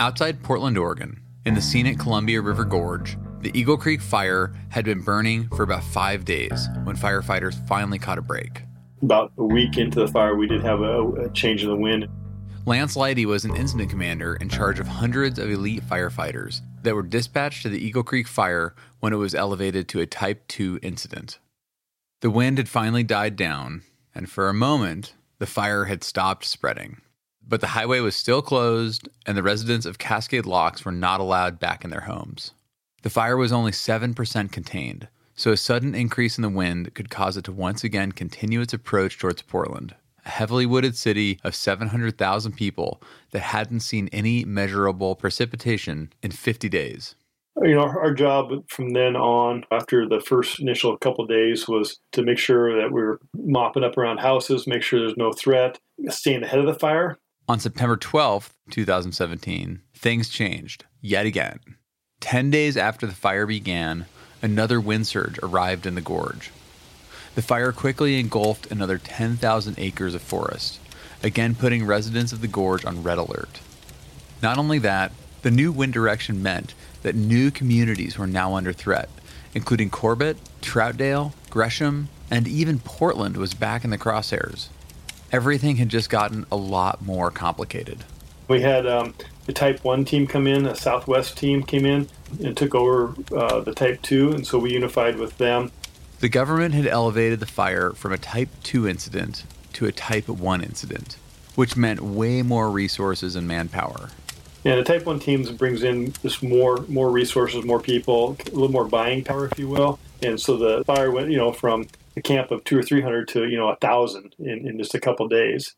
Outside Portland, Oregon, in the scenic Columbia River Gorge, the Eagle Creek fire had been burning for about five days when firefighters finally caught a break. About a week into the fire, we did have a, a change in the wind. Lance Leidy was an incident commander in charge of hundreds of elite firefighters that were dispatched to the Eagle Creek fire when it was elevated to a Type 2 incident. The wind had finally died down, and for a moment, the fire had stopped spreading. But the highway was still closed, and the residents of Cascade Locks were not allowed back in their homes. The fire was only 7% contained, so a sudden increase in the wind could cause it to once again continue its approach towards Portland, a heavily wooded city of 700,000 people that hadn't seen any measurable precipitation in 50 days. You know, our job from then on, after the first initial couple days, was to make sure that we were mopping up around houses, make sure there's no threat, staying ahead of the fire. On September 12th, 2017, things changed yet again. Ten days after the fire began, another wind surge arrived in the gorge. The fire quickly engulfed another 10,000 acres of forest, again putting residents of the gorge on red alert. Not only that, the new wind direction meant that new communities were now under threat, including Corbett, Troutdale, Gresham, and even Portland was back in the crosshairs. Everything had just gotten a lot more complicated. We had um, the Type 1 team come in, a Southwest team came in and took over uh, the Type 2, and so we unified with them. The government had elevated the fire from a Type 2 incident to a Type 1 incident, which meant way more resources and manpower. Yeah, the Type 1 teams brings in just more more resources, more people, a little more buying power, if you will. And so the fire went, you know, from a camp of two or three hundred to, you know, a thousand in, in just a couple days.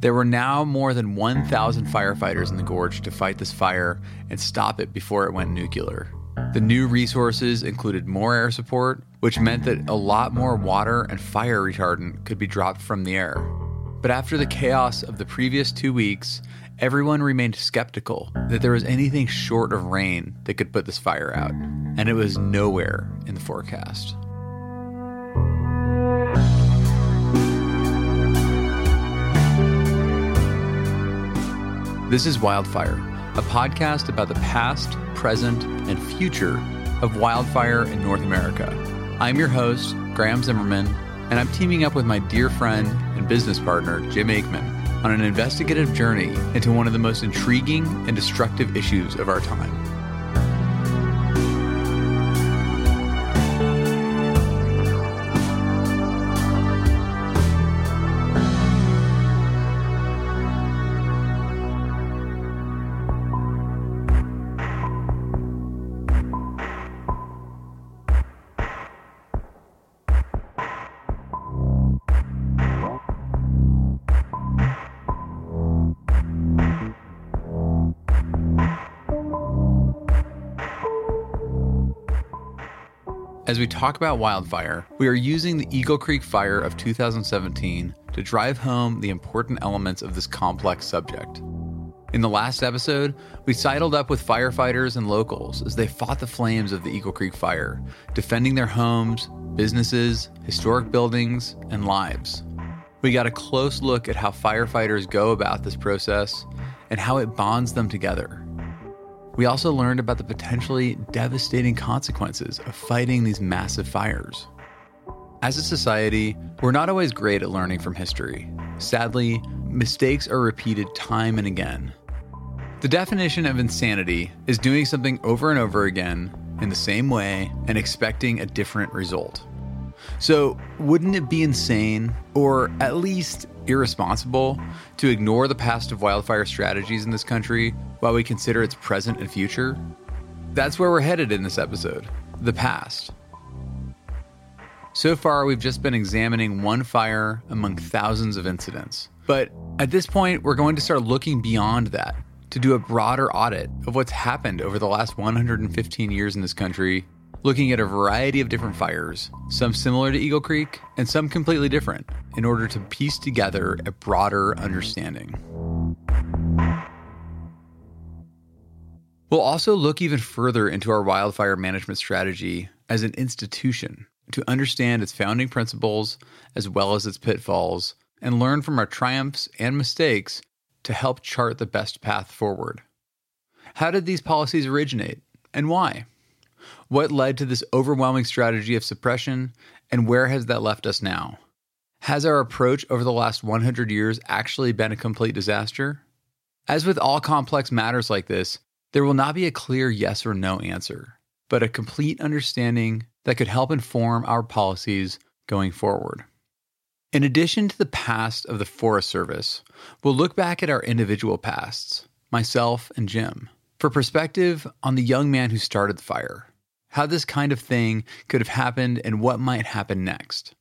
There were now more than 1,000 firefighters in the gorge to fight this fire and stop it before it went nuclear. The new resources included more air support, which meant that a lot more water and fire retardant could be dropped from the air. But after the chaos of the previous two weeks, everyone remained skeptical that there was anything short of rain that could put this fire out, and it was nowhere in the forecast. This is Wildfire, a podcast about the past, present, and future of wildfire in North America. I'm your host, Graham Zimmerman, and I'm teaming up with my dear friend and business partner, Jim Aikman, on an investigative journey into one of the most intriguing and destructive issues of our time. As we talk about wildfire, we are using the Eagle Creek fire of 2017 to drive home the important elements of this complex subject. In the last episode, we sidled up with firefighters and locals as they fought the flames of the Eagle Creek fire, defending their homes, businesses, historic buildings, and lives. We got a close look at how firefighters go about this process and how it bonds them together. We also learned about the potentially devastating consequences of fighting these massive fires. As a society, we're not always great at learning from history. Sadly, mistakes are repeated time and again. The definition of insanity is doing something over and over again in the same way and expecting a different result. So, wouldn't it be insane, or at least irresponsible, to ignore the past of wildfire strategies in this country while we consider its present and future? That's where we're headed in this episode the past. So far, we've just been examining one fire among thousands of incidents. But at this point, we're going to start looking beyond that to do a broader audit of what's happened over the last 115 years in this country, looking at a variety of different fires, some similar to Eagle Creek and some completely different, in order to piece together a broader understanding. We'll also look even further into our wildfire management strategy as an institution to understand its founding principles as well as its pitfalls and learn from our triumphs and mistakes to help chart the best path forward. How did these policies originate and why? What led to this overwhelming strategy of suppression and where has that left us now? Has our approach over the last 100 years actually been a complete disaster? As with all complex matters like this, there will not be a clear yes or no answer, but a complete understanding that could help inform our policies going forward. In addition to the past of the Forest Service, we'll look back at our individual pasts, myself and Jim, for perspective on the young man who started the fire, how this kind of thing could have happened and what might happen next.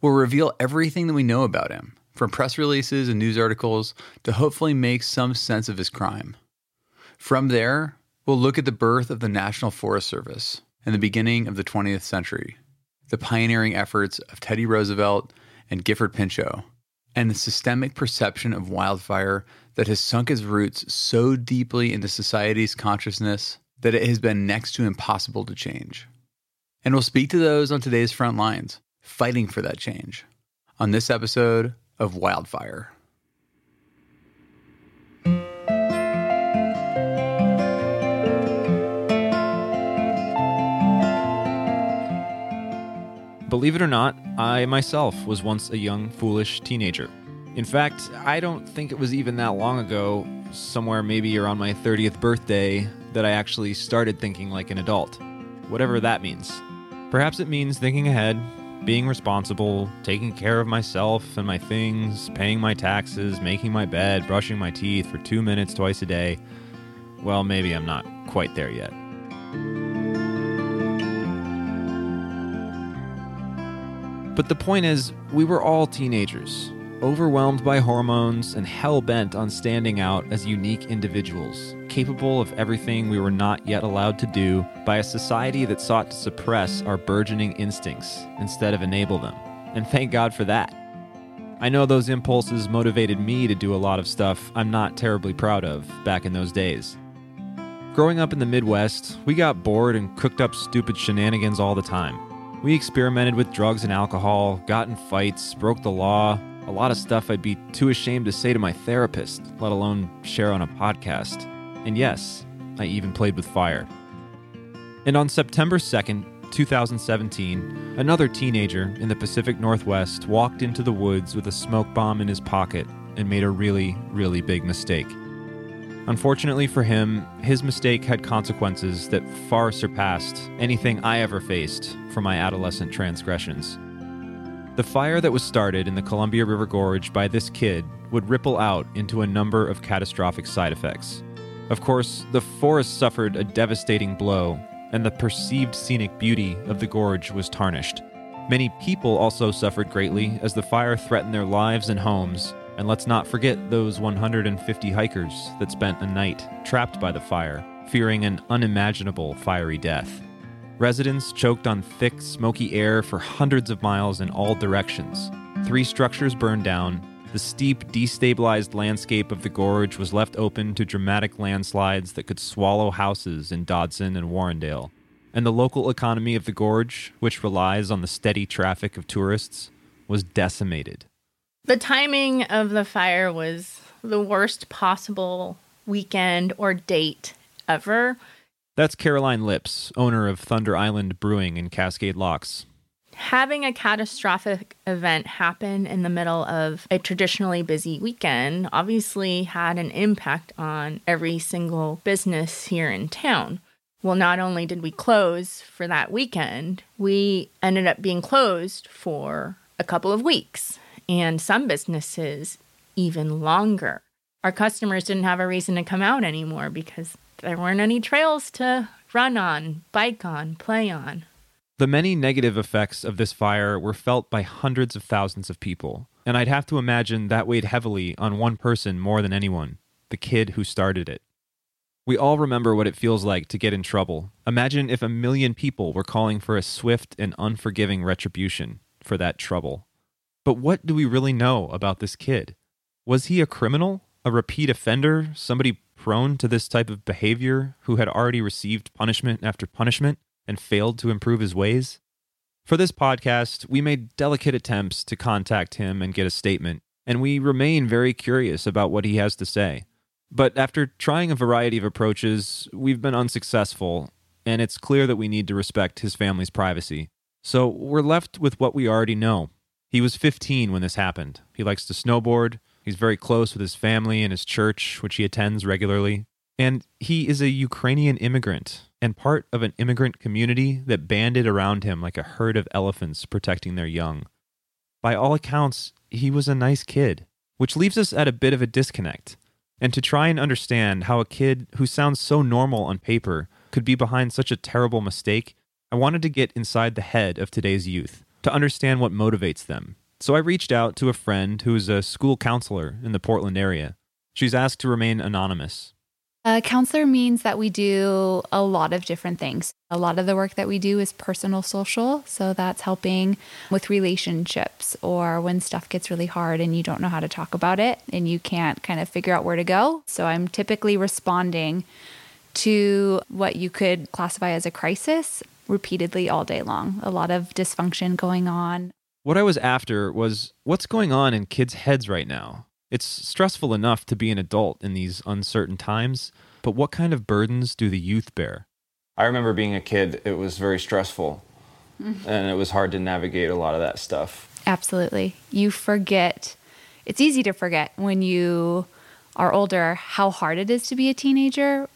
We'll reveal everything that we know about him, from press releases and news articles to hopefully make some sense of his crime. From there, we'll look at the birth of the National Forest Service and the beginning of the 20th century, the pioneering efforts of Teddy Roosevelt and Gifford Pinchot, and the systemic perception of wildfire that has sunk its roots so deeply into society's consciousness that it has been next to impossible to change. And we'll speak to those on today's front lines, fighting for that change, on this episode of Wildfire. Believe it or not, I myself was once a young, foolish teenager. In fact, I don't think it was even that long ago, somewhere maybe around my 30th birthday, that I actually started thinking like an adult. Whatever that means. Perhaps it means thinking ahead, being responsible, taking care of myself and my things, paying my taxes, making my bed, brushing my teeth for two minutes twice a day. Well, maybe I'm not quite there yet. But the point is, we were all teenagers, overwhelmed by hormones and hell bent on standing out as unique individuals, capable of everything we were not yet allowed to do by a society that sought to suppress our burgeoning instincts instead of enable them. And thank God for that. I know those impulses motivated me to do a lot of stuff I'm not terribly proud of back in those days. Growing up in the Midwest, we got bored and cooked up stupid shenanigans all the time. We experimented with drugs and alcohol, got in fights, broke the law, a lot of stuff I'd be too ashamed to say to my therapist, let alone share on a podcast. And yes, I even played with fire. And on September 2nd, 2017, another teenager in the Pacific Northwest walked into the woods with a smoke bomb in his pocket and made a really, really big mistake. Unfortunately for him, his mistake had consequences that far surpassed anything I ever faced for my adolescent transgressions. The fire that was started in the Columbia River Gorge by this kid would ripple out into a number of catastrophic side effects. Of course, the forest suffered a devastating blow, and the perceived scenic beauty of the gorge was tarnished. Many people also suffered greatly as the fire threatened their lives and homes, and let's not forget those 150 hikers that spent a night trapped by the fire, fearing an unimaginable fiery death. Residents choked on thick, smoky air for hundreds of miles in all directions. Three structures burned down. The steep, destabilized landscape of the gorge was left open to dramatic landslides that could swallow houses in Dodson and Warrendale. And the local economy of the gorge, which relies on the steady traffic of tourists, was decimated. The timing of the fire was the worst possible weekend or date ever. That's Caroline Lips, owner of Thunder Island Brewing in Cascade Locks. Having a catastrophic event happen in the middle of a traditionally busy weekend obviously had an impact on every single business here in town. Well, not only did we close for that weekend, we ended up being closed for a couple of weeks and some businesses even longer. Our customers didn't have a reason to come out anymore because there weren't any trails to run on, bike on, play on. The many negative effects of this fire were felt by hundreds of thousands of people, and I'd have to imagine that weighed heavily on one person more than anyone the kid who started it. We all remember what it feels like to get in trouble. Imagine if a million people were calling for a swift and unforgiving retribution for that trouble. But what do we really know about this kid? Was he a criminal, a repeat offender, somebody prone to this type of behavior who had already received punishment after punishment and failed to improve his ways? For this podcast, we made delicate attempts to contact him and get a statement, and we remain very curious about what he has to say. But after trying a variety of approaches, we've been unsuccessful, and it's clear that we need to respect his family's privacy. So we're left with what we already know. He was 15 when this happened. He likes to snowboard. He's very close with his family and his church, which he attends regularly. And he is a Ukrainian immigrant and part of an immigrant community that banded around him like a herd of elephants protecting their young. By all accounts, he was a nice kid, which leaves us at a bit of a disconnect. And to try and understand how a kid who sounds so normal on paper could be behind such a terrible mistake, I wanted to get inside the head of today's youth to understand what motivates them. So I reached out to a friend who is a school counselor in the Portland area. She's asked to remain anonymous. A counselor means that we do a lot of different things. A lot of the work that we do is personal social. So that's helping with relationships or when stuff gets really hard and you don't know how to talk about it and you can't kind of figure out where to go. So I'm typically responding to what you could classify as a crisis repeatedly all day long. A lot of dysfunction going on. What I was after was what's going on in kids' heads right now? It's stressful enough to be an adult in these uncertain times, but what kind of burdens do the youth bear? I remember being a kid, it was very stressful mm-hmm. and it was hard to navigate a lot of that stuff. Absolutely. You forget, it's easy to forget when you are older how hard it is to be a teenager.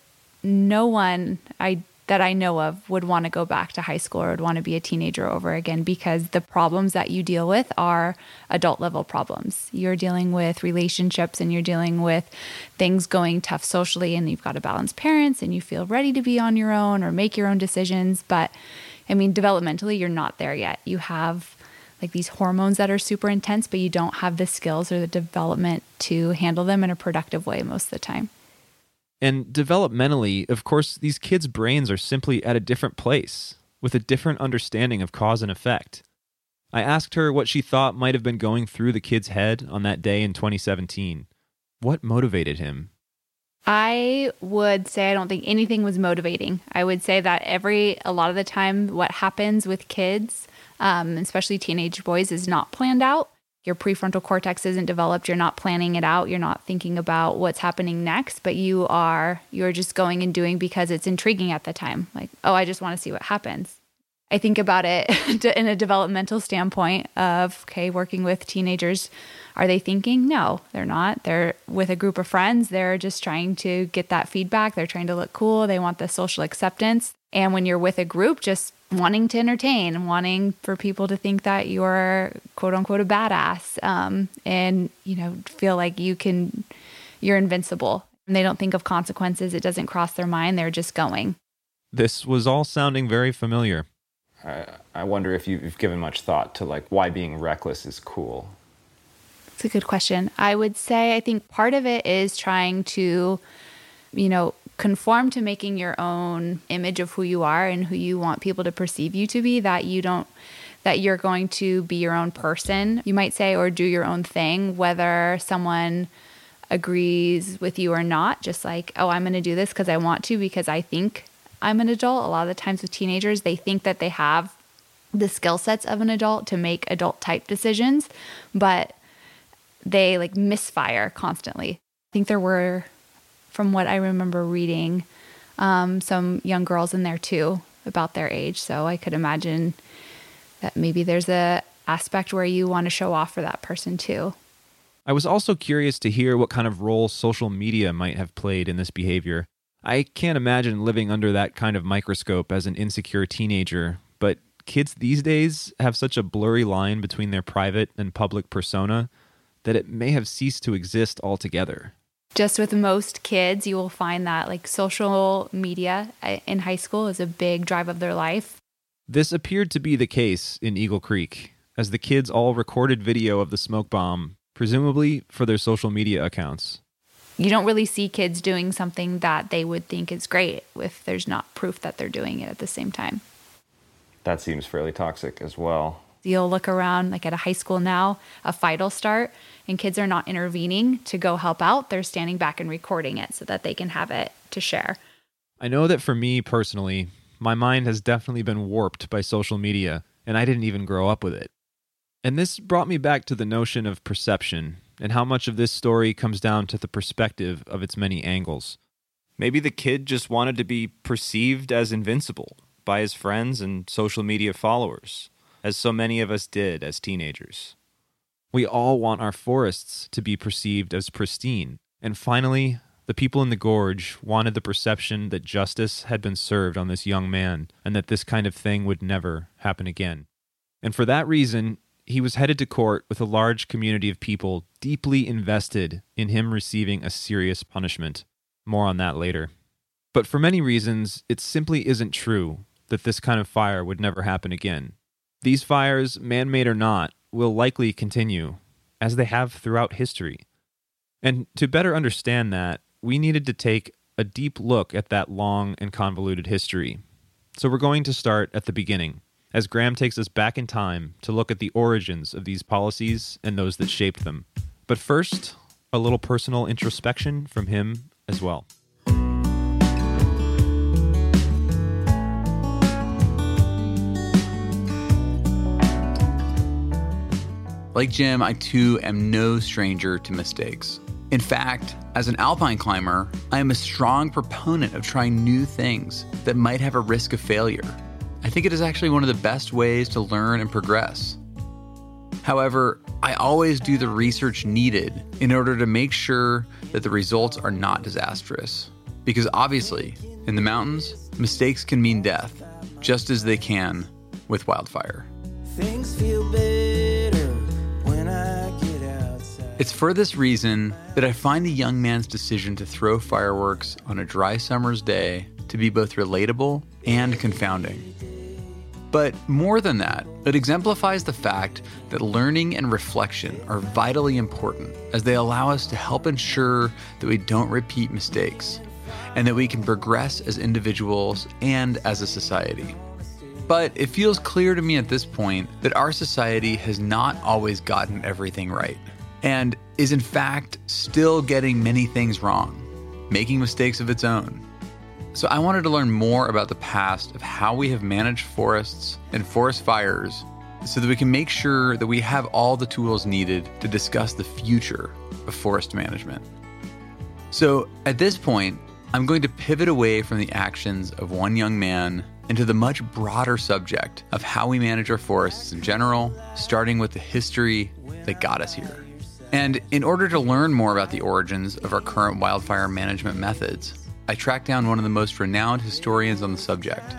No one, I that I know of would want to go back to high school or would want to be a teenager over again because the problems that you deal with are adult level problems. You're dealing with relationships and you're dealing with things going tough socially, and you've got to balance parents and you feel ready to be on your own or make your own decisions. But I mean, developmentally, you're not there yet. You have like these hormones that are super intense, but you don't have the skills or the development to handle them in a productive way most of the time. And developmentally, of course, these kids' brains are simply at a different place, with a different understanding of cause and effect. I asked her what she thought might have been going through the kid's head on that day in 2017. What motivated him? I would say I don't think anything was motivating. I would say that every, a lot of the time, what happens with kids, um, especially teenage boys, is not planned out your prefrontal cortex isn't developed you're not planning it out you're not thinking about what's happening next but you are you're just going and doing because it's intriguing at the time. Like oh i just want to see what happens. I think about it in a developmental standpoint of okay working with teenagers are they thinking? No they're not. They're with a group of friends. They're just trying to get that feedback. They're trying to look cool. They want the social acceptance. And when you're with a group just wanting to entertain, wanting for people to think that you're quote unquote a badass, um, and you know feel like you can, you're invincible. And they don't think of consequences. It doesn't cross their mind. They're just going. This was all sounding very familiar. I, I wonder if you've given much thought to like why being reckless is cool. It's a good question. I would say I think part of it is trying to, you know, conform to making your own image of who you are and who you want people to perceive you to be that you don't that you're going to be your own person you might say or do your own thing whether someone agrees with you or not. Just like oh i'm going to do this because i want to because i think i'm an adult. A lot of the times with teenagers they think that they have the skill sets of an adult to make adult type decisions but they like misfire constantly. I think there were from what I remember reading, um, some young girls in there too about their age. So I could imagine that maybe there's a aspect where you want to show off for that person too. I was also curious to hear what kind of role social media might have played in this behavior. I can't imagine living under that kind of microscope as an insecure teenager, but kids these days have such a blurry line between their private and public persona that it may have ceased to exist altogether just with most kids, you will find that like social media uh, in high school is a big drive of their life. This appeared to be the case in Eagle Creek, as the kids all recorded video of the smoke bomb, presumably for their social media accounts. You don't really see kids doing something that they would think is great if there's not proof that they're doing it at the same time. That seems fairly toxic as well. You'll look around, like at a high school now, a fight will start, and kids are not intervening to go help out. They're standing back and recording it so that they can have it to share. I know that for me personally, my mind has definitely been warped by social media, and I didn't even grow up with it. And this brought me back to the notion of perception and how much of this story comes down to the perspective of its many angles. Maybe the kid just wanted to be perceived as invincible by his friends and social media followers, as so many of us did as teenagers. We all want our forests to be perceived as pristine. And finally, the people in the gorge wanted the perception that justice had been served on this young man and that this kind of thing would never happen again. And for that reason, he was headed to court with a large community of people deeply invested in him receiving a serious punishment. More on that later. But for many reasons, it simply isn't true that this kind of fire would never happen again. These fires, man made or not, will likely continue, as they have throughout history. And to better understand that, we needed to take a deep look at that long and convoluted history. So we're going to start at the beginning, as Graham takes us back in time to look at the origins of these policies and those that shaped them. But first, a little personal introspection from him as well. Like Jim, I too am no stranger to mistakes. In fact, as an alpine climber, I am a strong proponent of trying new things that might have a risk of failure. I think it is actually one of the best ways to learn and progress. However, I always do the research needed in order to make sure that the results are not disastrous. Because obviously, in the mountains, mistakes can mean death, just as they can with wildfire. Things feel better It's for this reason that I find the young man's decision to throw fireworks on a dry summer's day to be both relatable and confounding. But more than that, it exemplifies the fact that learning and reflection are vitally important as they allow us to help ensure that we don't repeat mistakes and that we can progress as individuals and as a society. But it feels clear to me at this point that our society has not always gotten everything right and is in fact still getting many things wrong, making mistakes of its own. So I wanted to learn more about the past of how we have managed forests and forest fires so that we can make sure that we have all the tools needed to discuss the future of forest management. So at this point, I'm going to pivot away from the actions of one young man into the much broader subject of how we manage our forests in general, starting with the history that got us here. And in order to learn more about the origins of our current wildfire management methods, I tracked down one of the most renowned historians on the subject,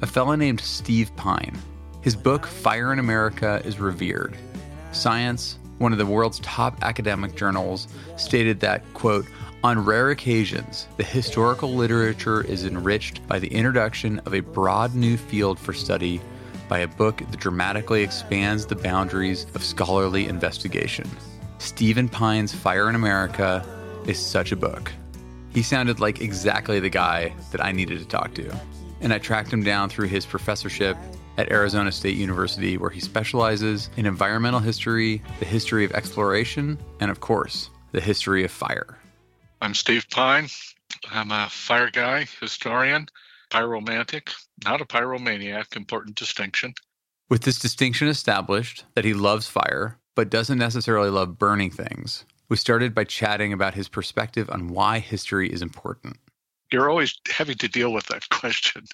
a fellow named Steve Pyne. His book, Fire in America, is revered. Science, one of the world's top academic journals, stated that, quote, on rare occasions, the historical literature is enriched by the introduction of a broad new field for study by a book that dramatically expands the boundaries of scholarly investigation. Stephen Pyne's Fire in America is such a book. He sounded like exactly the guy that I needed to talk to. And I tracked him down through his professorship at Arizona State University, where he specializes in environmental history, the history of exploration, and of course, the history of fire. I'm Steve Pyne. I'm a fire guy, historian, pyromantic, not a pyromaniac, important distinction. With this distinction established that he loves fire, but doesn't necessarily love burning things, we started by chatting about his perspective on why history is important. You're always having to deal with that question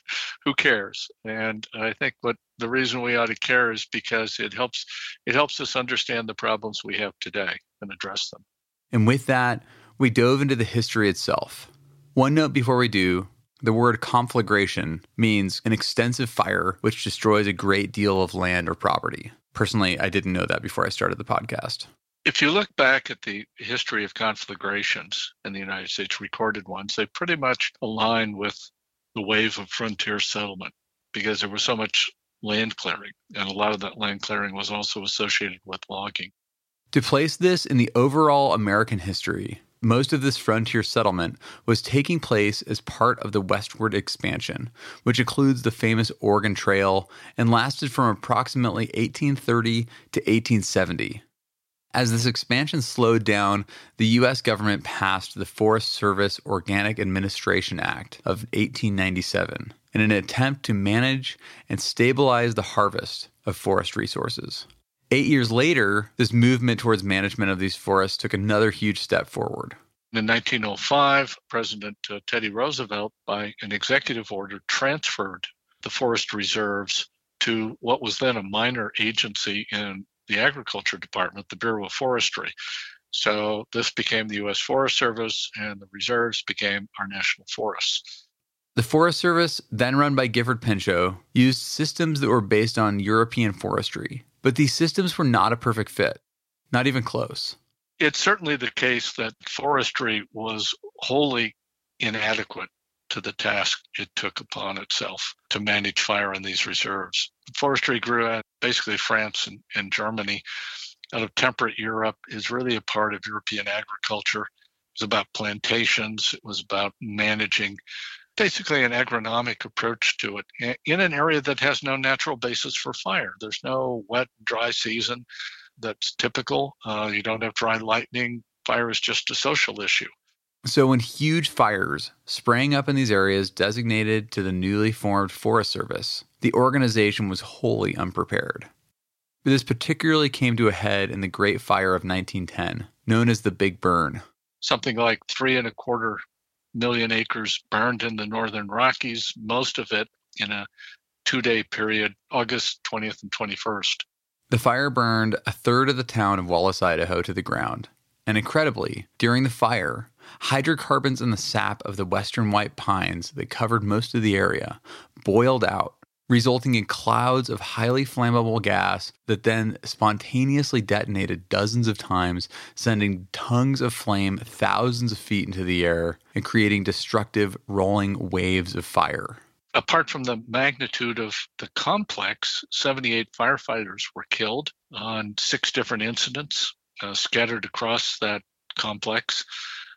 who cares? And I think what the reason we ought to care is because it helps it helps us understand the problems we have today and address them. And with that, we dove into the history itself. One note before we do the word conflagration means an extensive fire which destroys a great deal of land or property. Personally, I didn't know that before I started the podcast. If you look back at the history of conflagrations in the United States, recorded ones, they pretty much align with the wave of frontier settlement because there was so much land clearing, and a lot of that land clearing was also associated with logging. To place this in the overall American history, most of this frontier settlement was taking place as part of the westward expansion, which includes the famous Oregon Trail and lasted from approximately 1830 to 1870. As this expansion slowed down, the U.S. government passed the Forest Service Organic Administration Act of 1897 in an attempt to manage and stabilize the harvest of forest resources. Eight years later, this movement towards management of these forests took another huge step forward. In 1905, President uh, Teddy Roosevelt, by an executive order, transferred the forest reserves to what was then a minor agency in the Agriculture Department, the Bureau of Forestry. So this became the U.S. Forest Service, and the reserves became our national forests. The Forest Service, then run by Gifford Pinchot, used systems that were based on European forestry, but these systems were not a perfect fit, not even close. It's certainly the case that forestry was wholly inadequate to the task it took upon itself to manage fire in these reserves. Forestry grew out basically France and, and Germany out of temperate Europe is really a part of European agriculture. It was about plantations, it was about managing basically an agronomic approach to it in an area that has no natural basis for fire. There's no wet, dry season that's typical. Uh, you don't have dry lightning. Fire is just a social issue. So, when huge fires sprang up in these areas designated to the newly formed Forest Service, the organization was wholly unprepared. But this particularly came to a head in the Great Fire of 1910, known as the Big Burn. Something like three and a quarter million acres burned in the northern Rockies, most of it in a two day period, August 20th and 21st. The fire burned a third of the town of Wallace, Idaho to the ground. And incredibly, during the fire, hydrocarbons in the sap of the western white pines that covered most of the area boiled out resulting in clouds of highly flammable gas that then spontaneously detonated dozens of times, sending tongues of flame thousands of feet into the air and creating destructive rolling waves of fire. Apart from the magnitude of the complex, 78 firefighters were killed on six different incidents uh, scattered across that complex,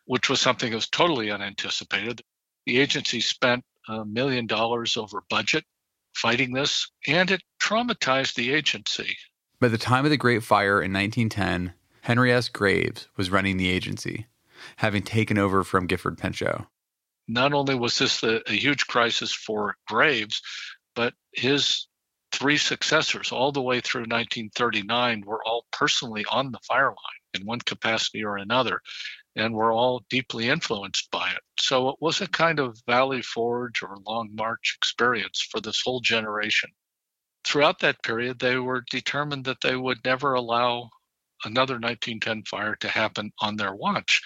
which was something that was totally unanticipated. The agency spent a million dollars over budget fighting this, and it traumatized the agency. By the time of the Great Fire in 1910, Henry S. Graves was running the agency, having taken over from Gifford Pinchot. Not only was this a, a huge crisis for Graves, but his three successors, all the way through 1939, were all personally on the fire line in one capacity or another and were all deeply influenced by it. So it was a kind of Valley Forge or Long March experience for this whole generation. Throughout that period, they were determined that they would never allow another 1910 fire to happen on their watch.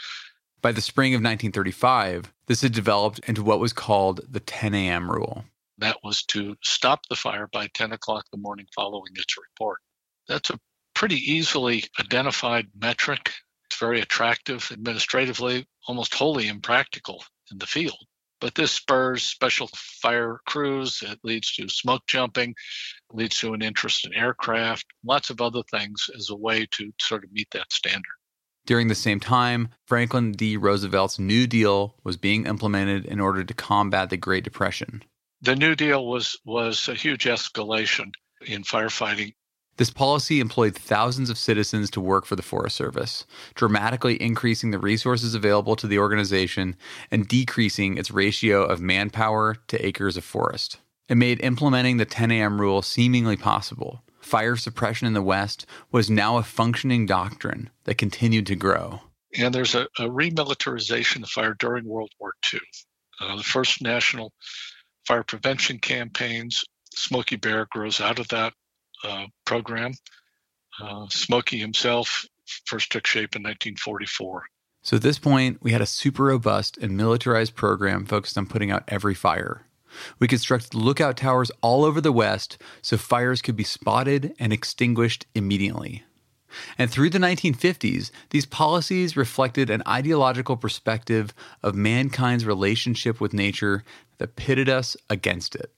By the spring of 1935, this had developed into what was called the 10 a.m. rule. That was to stop the fire by 10 o'clock the morning following its report. That's a pretty easily identified metric very attractive administratively, almost wholly impractical in the field. But this spurs special fire crews. It leads to smoke jumping, leads to an interest in aircraft, lots of other things as a way to sort of meet that standard. During the same time, Franklin D. Roosevelt's New Deal was being implemented in order to combat the Great Depression. The New Deal was, was a huge escalation in firefighting this policy employed thousands of citizens to work for the Forest Service, dramatically increasing the resources available to the organization and decreasing its ratio of manpower to acres of forest. It made implementing the 10 a.m. rule seemingly possible. Fire suppression in the West was now a functioning doctrine that continued to grow. And there's a, a remilitarization of fire during World War II. Uh, the first national fire prevention campaigns, Smokey Bear grows out of that program. Uh, Smokey himself first took shape in 1944. So at this point, we had a super robust and militarized program focused on putting out every fire. We constructed lookout towers all over the West so fires could be spotted and extinguished immediately. And through the 1950s, these policies reflected an ideological perspective of mankind's relationship with nature that pitted us against it.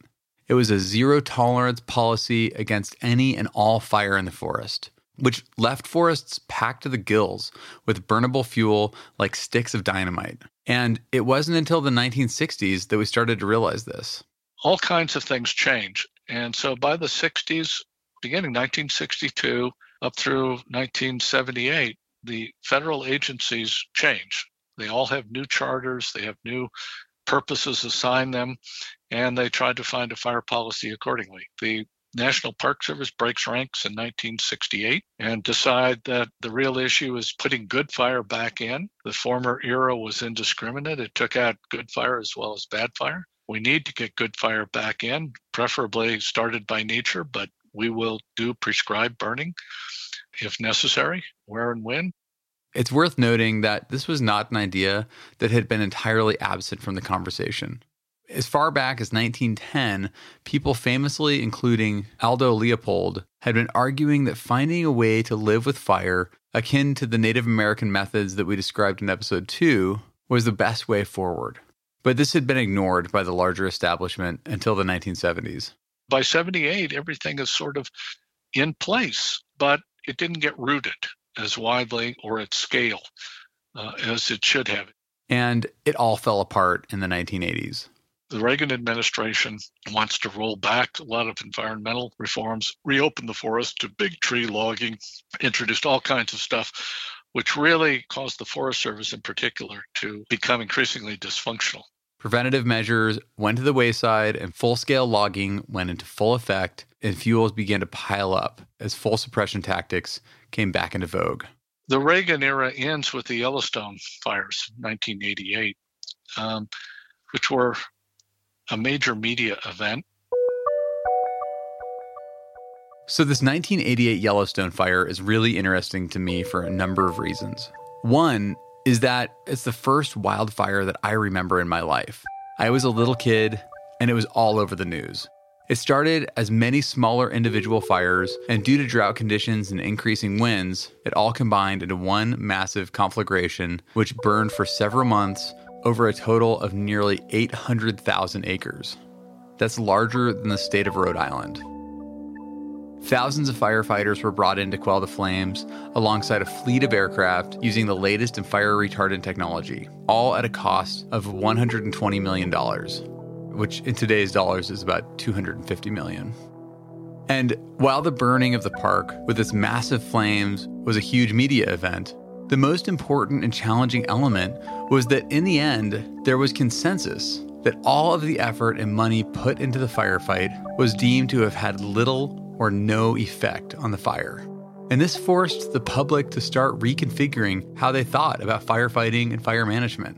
It was a zero tolerance policy against any and all fire in the forest, which left forests packed to the gills with burnable fuel like sticks of dynamite. And it wasn't until the 1960s that we started to realize this. All kinds of things change. And so by the 60s, beginning 1962 up through 1978, the federal agencies change. They all have new charters, they have new purposes assigned them, and they tried to find a fire policy accordingly. The National Park Service breaks ranks in 1968 and decide that the real issue is putting good fire back in. The former era was indiscriminate. It took out good fire as well as bad fire. We need to get good fire back in, preferably started by nature, but we will do prescribed burning if necessary, where and when. It's worth noting that this was not an idea that had been entirely absent from the conversation. As far back as 1910, people famously, including Aldo Leopold, had been arguing that finding a way to live with fire, akin to the Native American methods that we described in episode 2, was the best way forward. But this had been ignored by the larger establishment until the 1970s. By 78, everything is sort of in place, but it didn't get rooted as widely or at scale uh, as it should have. And it all fell apart in the 1980s. The Reagan administration wants to roll back a lot of environmental reforms, reopen the forest to big tree logging, introduced all kinds of stuff, which really caused the Forest Service in particular to become increasingly dysfunctional. Preventative measures went to the wayside, and full scale logging went into full effect, and fuels began to pile up as full suppression tactics came back into vogue. The Reagan era ends with the Yellowstone fires, 1988, um, which were a major media event. So, this 1988 Yellowstone fire is really interesting to me for a number of reasons. One is that it's the first wildfire that I remember in my life. I was a little kid, and it was all over the news. It started as many smaller individual fires, and due to drought conditions and increasing winds, it all combined into one massive conflagration, which burned for several months over a total of nearly 800,000 acres. That's larger than the state of Rhode Island. Thousands of firefighters were brought in to quell the flames, alongside a fleet of aircraft using the latest in fire retardant technology, all at a cost of $120 million, which in today's dollars is about 250 million. And while the burning of the park with its massive flames was a huge media event, the most important and challenging element was that in the end, there was consensus that all of the effort and money put into the firefight was deemed to have had little or no effect on the fire. And this forced the public to start reconfiguring how they thought about firefighting and fire management.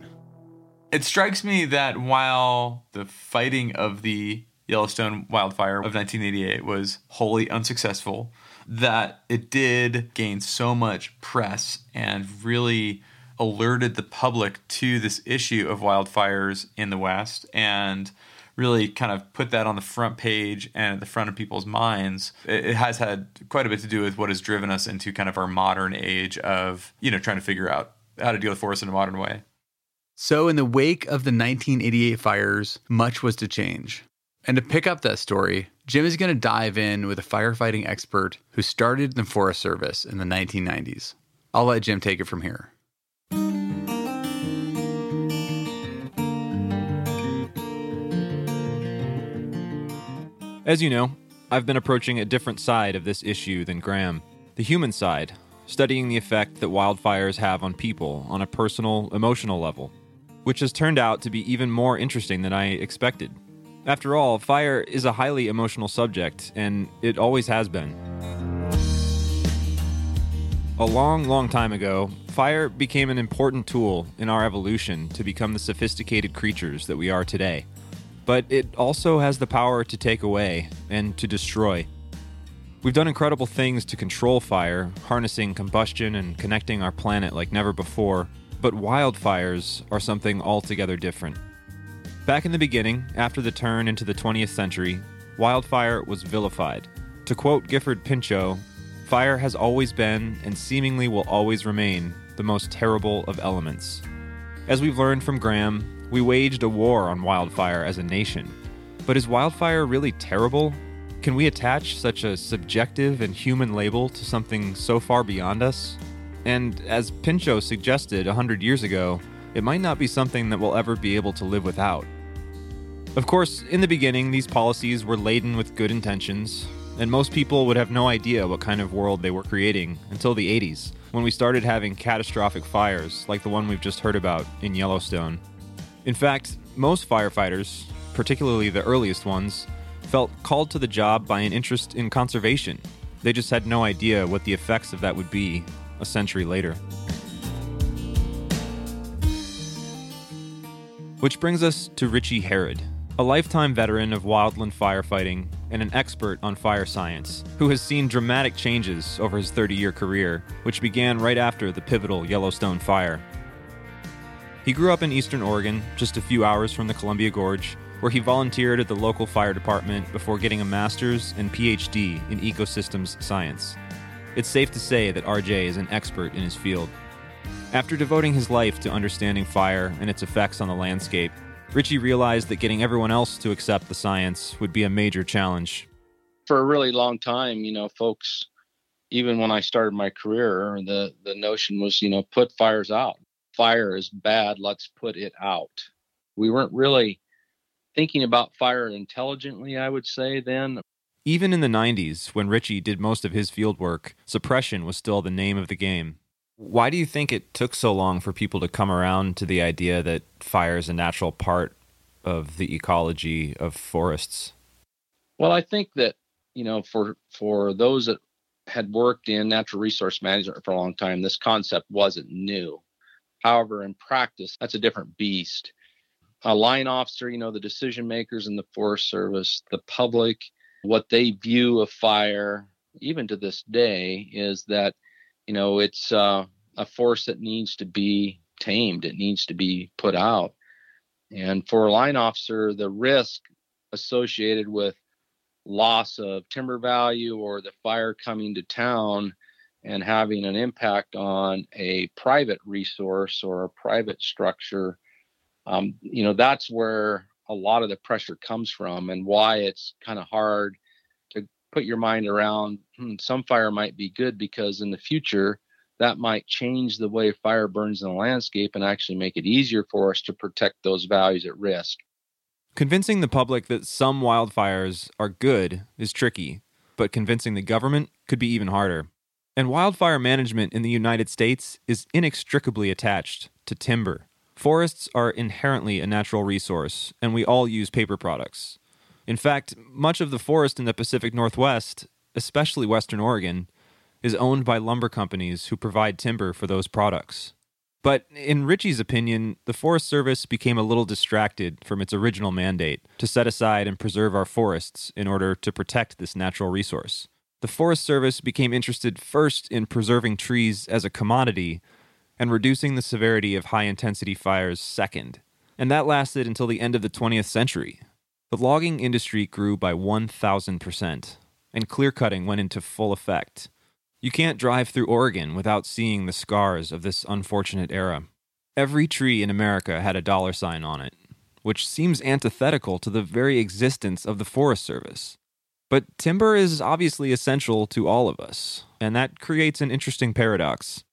It strikes me that while the fighting of the Yellowstone wildfire of 1988 was wholly unsuccessful, that it did gain so much press and really alerted the public to this issue of wildfires in the West and really kind of put that on the front page and at the front of people's minds, it, has had quite a bit to do with what has driven us into kind of our modern age of, you know, trying to figure out how to deal with forests in a modern way. So, in the wake of the 1988 fires, much was to change. And to pick up that story, Jim is going to dive in with a firefighting expert who started the Forest Service in the 1990s. I'll let Jim take it from here. As you know, I've been approaching a different side of this issue than Graham the human side, studying the effect that wildfires have on people on a personal, emotional level, which has turned out to be even more interesting than I expected. After all, fire is a highly emotional subject, and it always has been. A long, long time ago, fire became an important tool in our evolution to become the sophisticated creatures that we are today but it also has the power to take away and to destroy. We've done incredible things to control fire, harnessing combustion and connecting our planet like never before, but wildfires are something altogether different. Back in the beginning, after the turn into the 20th century, wildfire was vilified. To quote Gifford Pinchot, fire has always been and seemingly will always remain the most terrible of elements. As we've learned from Graham, we waged a war on wildfire as a nation. But is wildfire really terrible? Can we attach such a subjective and human label to something so far beyond us? And as Pinchot suggested a hundred years ago, it might not be something that we'll ever be able to live without. Of course, in the beginning, these policies were laden with good intentions, and most people would have no idea what kind of world they were creating until the 80s, when we started having catastrophic fires like the one we've just heard about in Yellowstone. In fact, most firefighters, particularly the earliest ones, felt called to the job by an interest in conservation. They just had no idea what the effects of that would be a century later. Which brings us to Richie Harrod, a lifetime veteran of wildland firefighting and an expert on fire science, who has seen dramatic changes over his 30 year career, which began right after the pivotal Yellowstone fire. He grew up in eastern Oregon, just a few hours from the Columbia Gorge, where he volunteered at the local fire department before getting a master's and PhD in ecosystems science. It's safe to say that RJ is an expert in his field. After devoting his life to understanding fire and its effects on the landscape, Richie realized that getting everyone else to accept the science would be a major challenge. For a really long time, you know, folks, even when I started my career, the, the notion was, you know, put fires out. Fire is bad, let's put it out. We weren't really thinking about fire intelligently, I would say, then. Even in the 90s, when Ritchie did most of his field work, suppression was still the name of the game. Why do you think it took so long for people to come around to the idea that fire is a natural part of the ecology of forests? Well, I think that you know, for for those that had worked in natural resource management for a long time, this concept wasn't new. However, in practice, that's a different beast. A line officer, you know, the decision makers in the Forest Service, the public, what they view of fire, even to this day, is that you know, it's uh, a force that needs to be tamed. It needs to be put out. And for a line officer, the risk associated with loss of timber value or the fire coming to town and having an impact on a private resource or a private structure, um, you know, that's where a lot of the pressure comes from and why it's kind of hard to put your mind around hmm, some fire might be good because in the future that might change the way fire burns in the landscape and actually make it easier for us to protect those values at risk. Convincing the public that some wildfires are good is tricky, but convincing the government could be even harder. And wildfire management in the United States is inextricably attached to timber. Forests are inherently a natural resource, and we all use paper products. In fact, much of the forest in the Pacific Northwest, especially Western Oregon, is owned by lumber companies who provide timber for those products. But in Richie's opinion, the Forest Service became a little distracted from its original mandate to set aside and preserve our forests in order to protect this natural resource. The Forest Service became interested first in preserving trees as a commodity and reducing the severity of high intensity fires second. And that lasted until the end of the 20th century, the logging industry grew by 1,000%, and clear cutting went into full effect. You can't drive through Oregon without seeing the scars of this unfortunate era. Every tree in America had a dollar sign on it, which seems antithetical to the very existence of the Forest Service. But timber is obviously essential to all of us, and that creates an interesting paradox.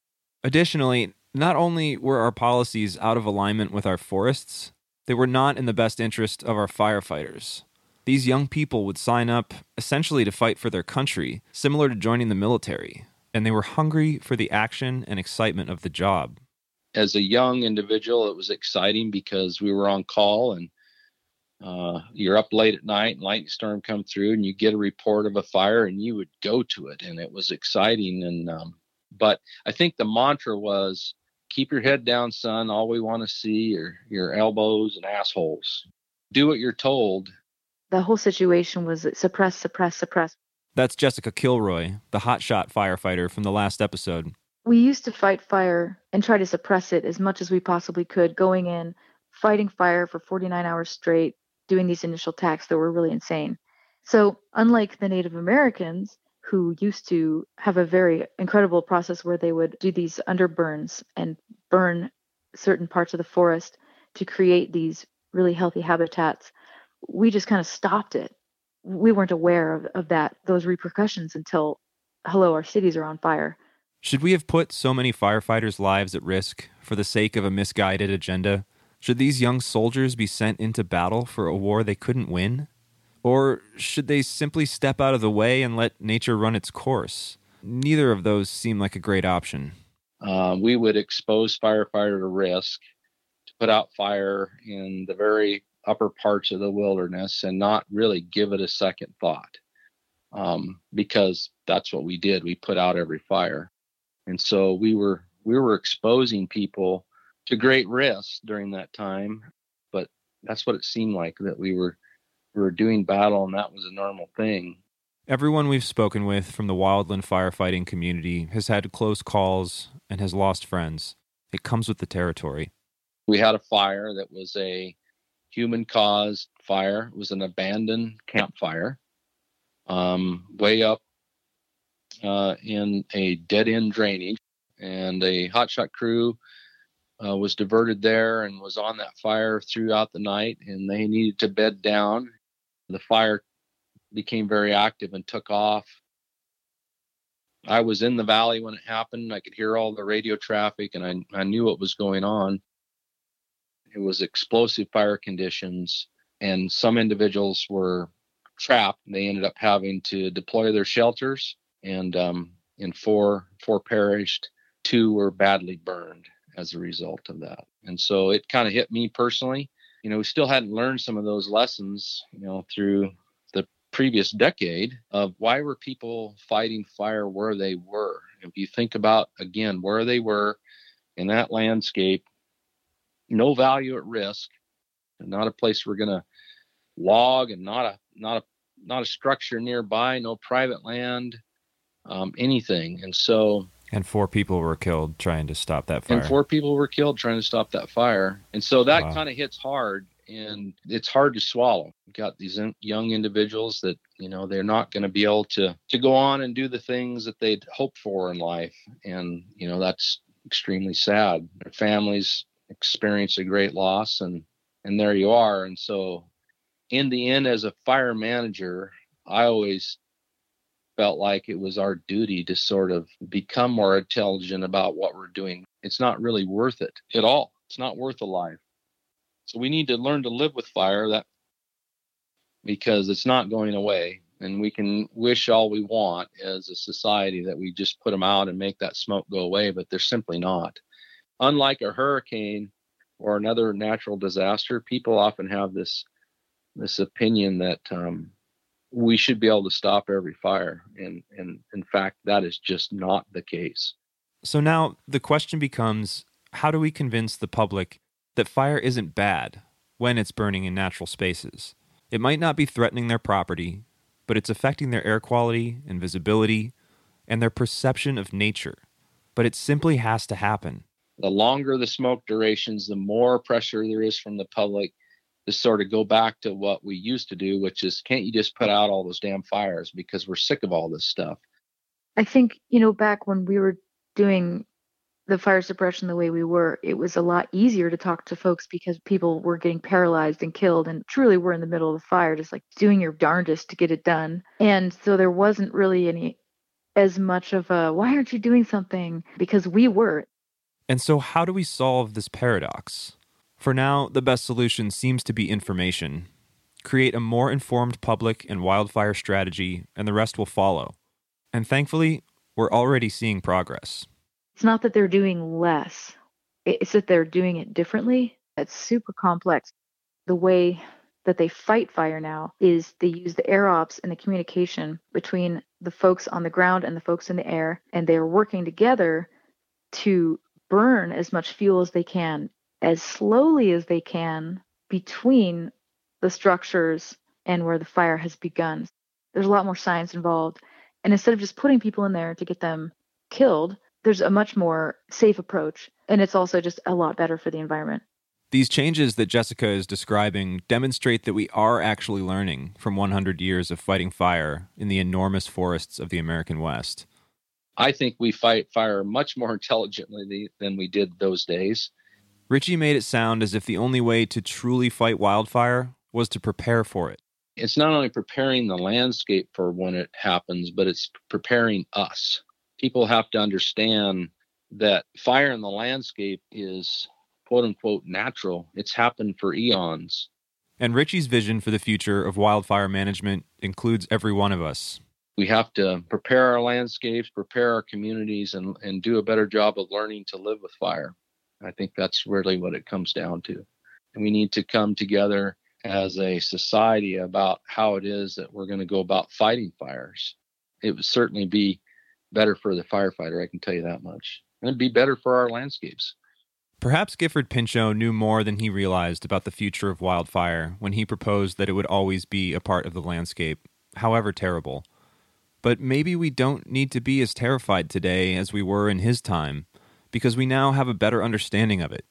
Additionally, not only were our policies out of alignment with our forests, they were not in the best interest of our firefighters. These young people would sign up essentially to fight for their country, similar to joining the military, and they were hungry for the action and excitement of the job. As a young individual, it was exciting because we were on call and uh, you're up late at night and lightning storm come through and you get a report of a fire and you would go to it and it was exciting and um, but i think the mantra was keep your head down, son. All we want to see are your elbows and assholes. Do what you're told. The whole situation was suppress, suppress, suppress. That's Jessica Kilroy, the hotshot firefighter from the last episode. We used to fight fire and try to suppress it as much as we possibly could, going in, fighting fire for 49 hours straight, doing these initial attacks that were really insane. So, unlike the Native Americans, who used to have a very incredible process where they would do these underburns and burn certain parts of the forest to create these really healthy habitats. We just kind of stopped it. We weren't aware of, of that, those repercussions until, hello, our cities are on fire. Should we have put so many firefighters' lives at risk for the sake of a misguided agenda? Should these young soldiers be sent into battle for a war they couldn't win? Or should they simply step out of the way and let nature run its course? Neither of those seem like a great option. Uh, we would expose firefighter to risk to put out fire in the very upper parts of the wilderness and not really give it a second thought um, because that's what we did. We put out every fire, and so we were we were exposing people to great risk during that time. But that's what it seemed like that we were we were doing battle, and that was a normal thing. Everyone we've spoken with from the wildland firefighting community has had close calls and has lost friends. It comes with the territory. We had a fire that was a human caused fire. It was an abandoned campfire um, way up uh, in a dead end drainage. And a hotshot crew uh, was diverted there and was on that fire throughout the night. And they needed to bed down. The fire became very active and took off. I was in the valley when it happened. I could hear all the radio traffic and I, I knew what was going on. It was explosive fire conditions, and some individuals were trapped. They ended up having to deploy their shelters, and um, in four four perished. Two were badly burned as a result of that. And so it kind of hit me personally. You know, we still hadn't learned some of those lessons, you know, through the previous decade of why were people fighting fire where they were. If you think about again where they were in that landscape no value at risk, not a place we're going to log, and not a not a not a structure nearby, no private land, um, anything. And so, and four people were killed trying to stop that fire. And four people were killed trying to stop that fire. And so that wow. kind of hits hard, and it's hard to swallow. You've got these young individuals that you know they're not going to be able to to go on and do the things that they'd hoped for in life, and you know that's extremely sad. Their families experience a great loss and and there you are and so in the end as a fire manager i always felt like it was our duty to sort of become more intelligent about what we're doing. It's not really worth it at all. It's not worth a life. So we need to learn to live with fire that because it's not going away and we can wish all we want as a society that we just put them out and make that smoke go away but they're simply not. Unlike a hurricane or another natural disaster, people often have this this opinion that um, we should be able to stop every fire, and and in fact, that is just not the case. So now the question becomes: How do we convince the public that fire isn't bad when it's burning in natural spaces? It might not be threatening their property, but it's affecting their air quality and visibility and their perception of nature. But it simply has to happen the longer the smoke durations, the more pressure there is from the public to sort of go back to what we used to do, which is can't you just put out all those damn fires because we're sick of all this stuff? I think, you know, back when we were doing the fire suppression the way we were, it was a lot easier to talk to folks because people were getting paralyzed and killed and truly were in the middle of the fire, just like doing your darndest to get it done. And so there wasn't really any as much of a why aren't you doing something because we were and so, how do we solve this paradox? For now, the best solution seems to be information. Create a more informed public and wildfire strategy, and the rest will follow. And thankfully, we're already seeing progress. It's not that they're doing less, it's that they're doing it differently. It's super complex. The way that they fight fire now is they use the air ops and the communication between the folks on the ground and the folks in the air, and they are working together to burn as much fuel as they can, as slowly as they can between the structures and where the fire has begun. There's a lot more science involved. And instead of just putting people in there to get them killed, there's a much more safe approach. And it's also just a lot better for the environment. These changes that Jessica is describing demonstrate that we are actually learning from 100 years of fighting fire in the enormous forests of the American West. I think we fight fire much more intelligently than we did those days. Richie made it sound as if the only way to truly fight wildfire was to prepare for it. It's not only preparing the landscape for when it happens, but it's preparing us. People have to understand that fire in the landscape is quote unquote natural. It's happened for eons. And Richie's vision for the future of wildfire management includes every one of us we have to prepare our landscapes, prepare our communities, and, and do a better job of learning to live with fire. I think that's really what it comes down to. And we need to come together as a society about how it is that we're going to go about fighting fires. It would certainly be better for the firefighter, I can tell you that much. And it'd be better for our landscapes. Perhaps Gifford Pinchot knew more than he realized about the future of wildfire when he proposed that it would always be a part of the landscape, however terrible. But maybe we don't need to be as terrified today as we were in his time, because we now have a better understanding of it.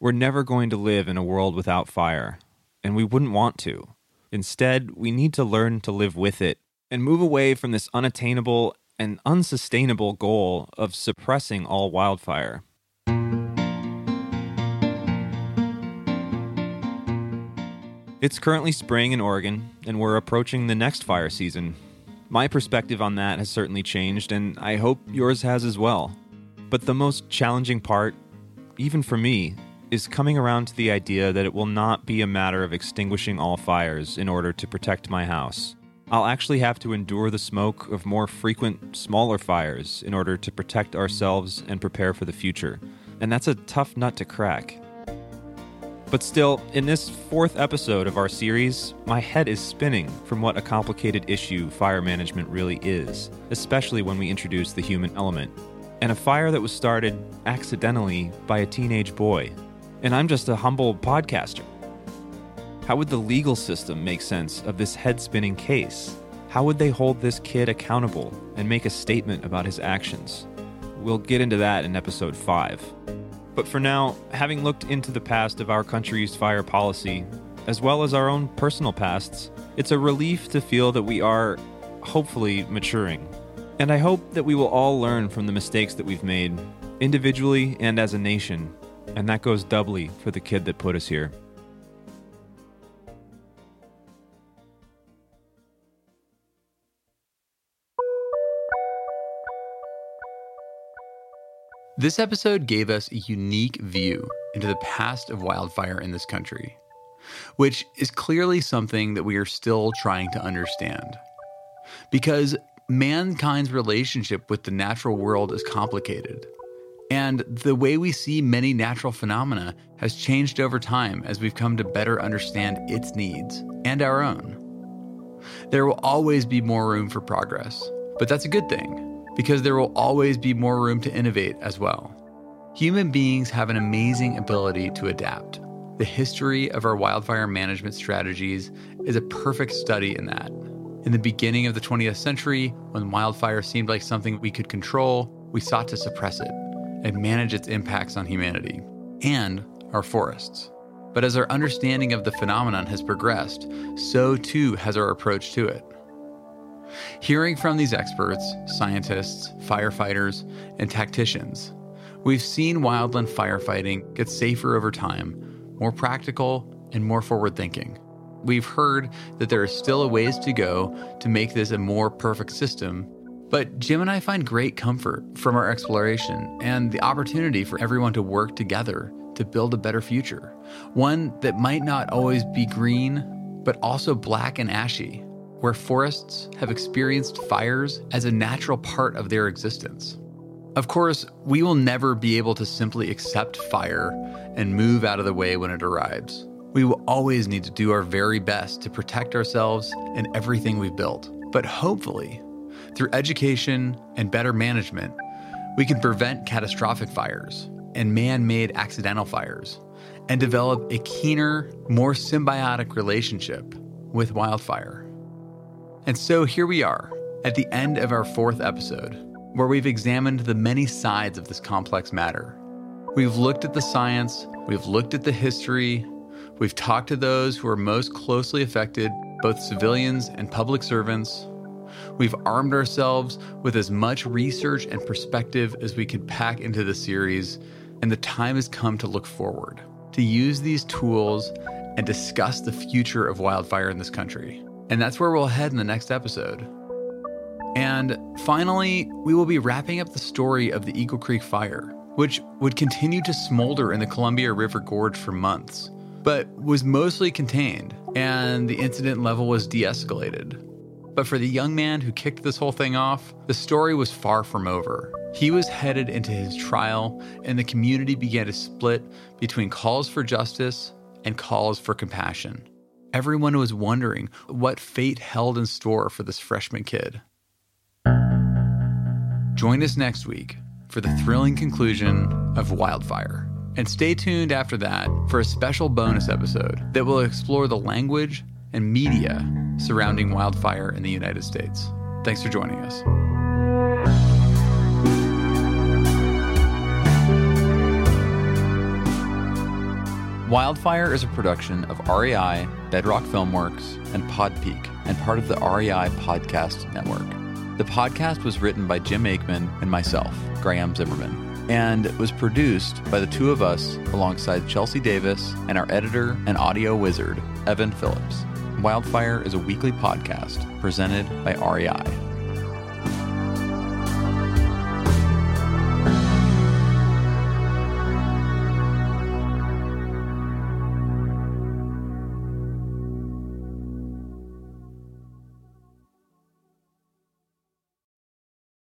We're never going to live in a world without fire, and we wouldn't want to. Instead, we need to learn to live with it and move away from this unattainable and unsustainable goal of suppressing all wildfire. It's currently spring in Oregon, and we're approaching the next fire season. My perspective on that has certainly changed, and I hope yours has as well. But the most challenging part, even for me, is coming around to the idea that it will not be a matter of extinguishing all fires in order to protect my house. I'll actually have to endure the smoke of more frequent, smaller fires in order to protect ourselves and prepare for the future. And that's a tough nut to crack. But still, in this fourth episode of our series, my head is spinning from what a complicated issue fire management really is, especially when we introduce the human element. And a fire that was started accidentally by a teenage boy. And I'm just a humble podcaster. How would the legal system make sense of this head spinning case? How would they hold this kid accountable and make a statement about his actions? We'll get into that in episode 5. But for now, having looked into the past of our country's fire policy, as well as our own personal pasts, it's a relief to feel that we are, hopefully, maturing. And I hope that we will all learn from the mistakes that we've made, individually and as a nation, and that goes doubly for the kid that put us here. This episode gave us a unique view into the past of wildfire in this country, which is clearly something that we are still trying to understand. Because mankind's relationship with the natural world is complicated, and the way we see many natural phenomena has changed over time as we've come to better understand its needs and our own. There will always be more room for progress, but that's a good thing because there will always be more room to innovate as well. Human beings have an amazing ability to adapt. The history of our wildfire management strategies is a perfect study in that. In the beginning of the 20th century, when wildfire seemed like something we could control, we sought to suppress it and manage its impacts on humanity and our forests. But as our understanding of the phenomenon has progressed, so too has our approach to it. Hearing from these experts, scientists, firefighters, and tacticians, we've seen wildland firefighting get safer over time, more practical, and more forward thinking. We've heard that there is still a ways to go to make this a more perfect system, but Jim and I find great comfort from our exploration and the opportunity for everyone to work together to build a better future. One that might not always be green, but also black and ashy, where forests have experienced fires as a natural part of their existence. Of course, we will never be able to simply accept fire and move out of the way when it arrives. We will always need to do our very best to protect ourselves and everything we've built. But hopefully, through education and better management, we can prevent catastrophic fires and man made accidental fires and develop a keener, more symbiotic relationship with wildfire. And so here we are, at the end of our fourth episode, where we've examined the many sides of this complex matter. We've looked at the science, we've looked at the history, we've talked to those who are most closely affected, both civilians and public servants. We've armed ourselves with as much research and perspective as we could pack into the series, and the time has come to look forward, to use these tools and discuss the future of wildfire in this country. And that's where we'll head in the next episode. And finally, we will be wrapping up the story of the Eagle Creek fire, which would continue to smolder in the Columbia River Gorge for months, but was mostly contained, and the incident level was de escalated. But for the young man who kicked this whole thing off, the story was far from over. He was headed into his trial, and the community began to split between calls for justice and calls for compassion. everyone was wondering what fate held in store for this freshman kid. Join us next week for the thrilling conclusion of Wildfire. And stay tuned after that for a special bonus episode that will explore the language and media surrounding wildfire in the United States. Thanks for joining us. Wildfire is a production of REI, Bedrock Filmworks, and Podpeak, and part of the REI Podcast Network. The podcast was written by Jim Aikman and myself, Graham Zimmerman, and was produced by the two of us alongside Chelsea Davis and our editor and audio wizard, Evan Phillips. Wildfire is a weekly podcast presented by REI.